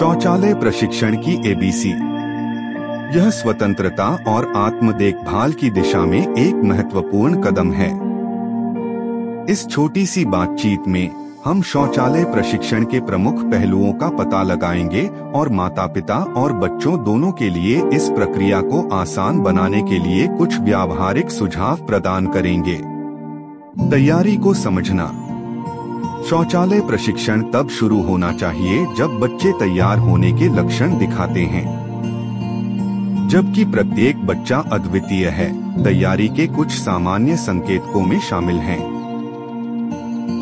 शौचालय प्रशिक्षण की एबीसी यह स्वतंत्रता और आत्म देखभाल की दिशा में एक महत्वपूर्ण कदम है। इस छोटी सी बातचीत में हम शौचालय प्रशिक्षण के प्रमुख पहलुओं का पता लगाएँगे और माता पिता और बच्चों दोनों के लिए इस प्रक्रिया को आसान बनाने के लिए कुछ व्यावहारिक सुझाव प्रदान करेंगे। तैयारी को समझना। शौचालय प्रशिक्षण तब शुरू होना चाहिए जब बच्चे तैयार होने के लक्षण दिखाते हैं। जबकि प्रत्येक बच्चा अद्वितीय है, तैयारी के कुछ सामान्य संकेतकों में शामिल हैं।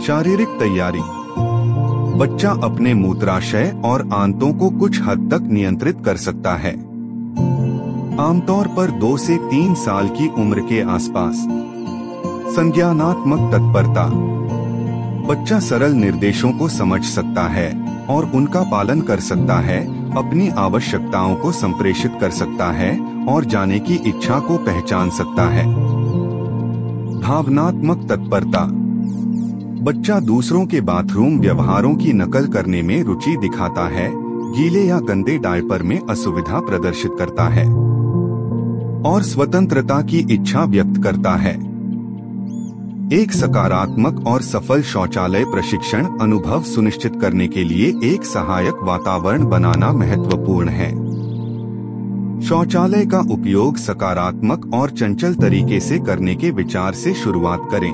शारीरिक तैयारी। बच्चा अपने मूत्राशय और आंतों को कुछ हद तक नियंत्रित कर सकता है। आमतौर पर दो से तीन साल की उम्र के आसपास। संज्ञानात्मक तत्परता। बच्चा सरल निर्देशों को समझ सकता है और उनका पालन कर सकता है, अपनी आवश्यकताओं को संप्रेषित कर सकता है और जाने की इच्छा को पहचान सकता है। भावनात्मक तत्परता। बच्चा दूसरों के बाथरूम व्यवहारों की नकल करने में रुचि दिखाता है, गीले या गंदे डायपर में असुविधा प्रदर्शित करता है और स्वतंत्रता की इच्छा व्यक्त करता है। एक सकारात्मक और सफल शौचालय प्रशिक्षण अनुभव सुनिश्चित करने के लिए एक सहायक वातावरण बनाना महत्वपूर्ण है। शौचालय का उपयोग सकारात्मक और चंचल तरीके से करने के विचार से शुरुआत करें।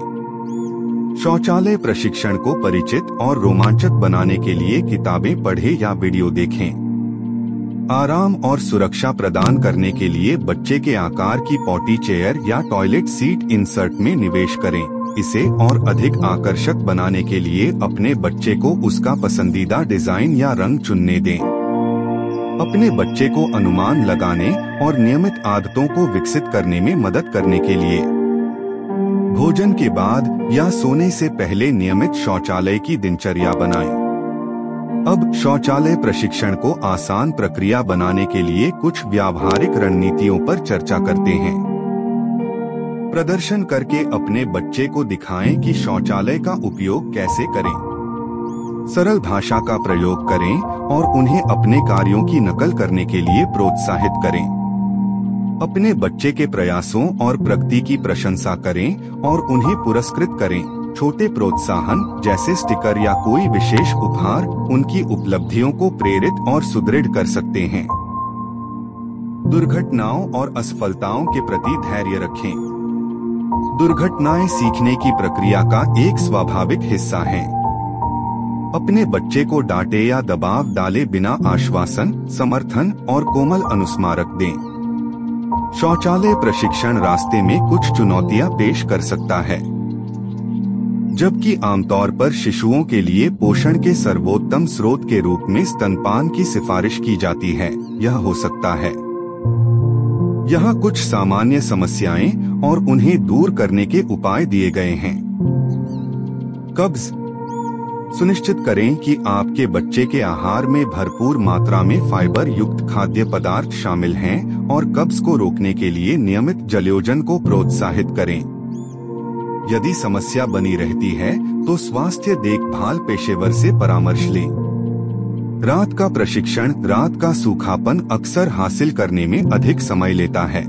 शौचालय प्रशिक्षण को परिचित और रोमांचक बनाने के लिए किताबें पढ़े या वीडियो देखें। आराम और सुरक्षा प्रदान करने के लिए बच्चे के आकार की पॉटी चेयर या टॉयलेट सीट इंसर्ट में निवेश करें। इसे और अधिक आकर्षक बनाने के लिए अपने बच्चे को उसका पसंदीदा डिज़ाइन या रंग चुनने दें। अपने बच्चे को अनुमान लगाने और नियमित आदतों को विकसित करने में मदद करने के लिए। भोजन के बाद या सोने से पहले नियमित शौचालय की दिनचर्या बनाएँ। अब शौचालय प्रशिक्षण को आसान प्रक्रिया बनाने के लिए कुछ व्यावहारिक रणनीतियों पर चर्चा करते हैं। प्रदर्शन करके अपने बच्चे को दिखाएँ कि शौचालय का उपयोग कैसे करें। सरल भाषा का प्रयोग करें और उन्हें अपने कार्यों की नकल करने के लिए प्रोत्साहित करें। अपने बच्चे के प्रयासों और प्रगति की प्रशंसा करें और उन्हें पुरस्कृत करें। छोटे प्रोत्साहन जैसे स्टिकर या कोई विशेष उपहार उनकी उपलब्धियों को प्रेरित और सुदृढ़ कर सकते हैं। दुर्घटनाओं और असफलताओं के प्रति धैर्य रखें। दुर्घटनाएँ सीखने की प्रक्रिया का एक स्वाभाविक हिस्सा हैं। अपने बच्चे को डांटे या दबाव डाले बिना आश्वासन, समर्थन और कोमल अनुस्मारक दें। शौचालय प्रशिक्षण रास्ते में कुछ चुनौतियाँ पेश कर सकता है। जबकि आमतौर पर शिशुओं के लिए पोषण के सर्वोत्तम स्रोत के रूप में स्तनपान की सिफारिश की जाती है, यह हो सकता है। यहाँ कुछ सामान्य समस्याएँ और उन्हें दूर करने के उपाय दिए गए हैं। कब्ज। सुनिश्चित करें कि आपके बच्चे के आहार में भरपूर मात्रा में फाइबर युक्त खाद्य पदार्थ शामिल हैं और कब्ज को रोकने के लिए नियमित जलयोजन को प्रोत्साहित करें। यदि समस्या बनी रहती है तो स्वास्थ्य देखभाल पेशेवर से परामर्श लें। रात का प्रशिक्षण, रात का सूखापन अक्सर हासिल करने में अधिक समय लेता है।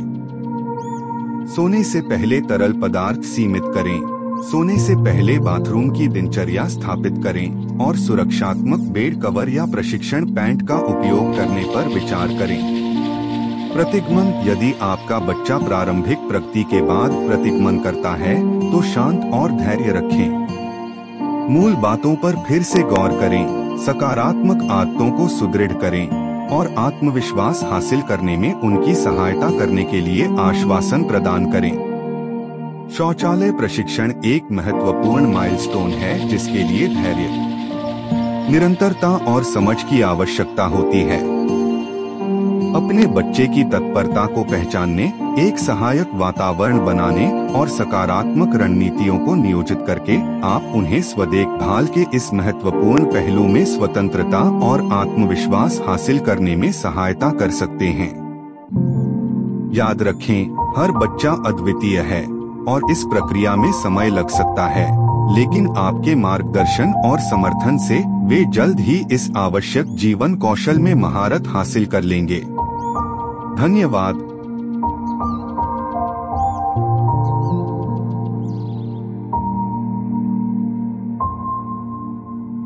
सोने से पहले तरल पदार्थ सीमित करें। सोने से पहले बाथरूम की दिनचर्या स्थापित करें और सुरक्षात्मक बेड कवर या प्रशिक्षण पैंट का उपयोग करने पर विचार करें। प्रतिगमन, यदि आपका बच्चा प्रारंभिक प्रगति के बाद प्रतिगमन करता है तो शांत और धैर्य रखें। मूल बातों पर फिर से गौर करें, सकारात्मक आदतों को सुदृढ़ करें और आत्मविश्वास हासिल करने में उनकी सहायता करने के लिए आश्वासन प्रदान करें। शौचालय प्रशिक्षण एक महत्वपूर्ण माइलस्टोन है जिसके लिए धैर्य, निरंतरता और समझ की आवश्यकता होती है। अपने बच्चे की तत्परता को पहचानने, एक सहायक वातावरण बनाने और सकारात्मक रणनीतियों को नियोजित करके आप उन्हें स्वदेखभाल के इस महत्वपूर्ण पहलू में स्वतंत्रता और आत्मविश्वास हासिल करने में सहायता कर सकते हैं। याद रखें, हर बच्चा अद्वितीय है और इस प्रक्रिया में समय लग सकता है, लेकिन आपके मार्गदर्शन और समर्थन से वे जल्द ही इस आवश्यक जीवन कौशल में महारत हासिल कर लेंगे। धन्यवाद।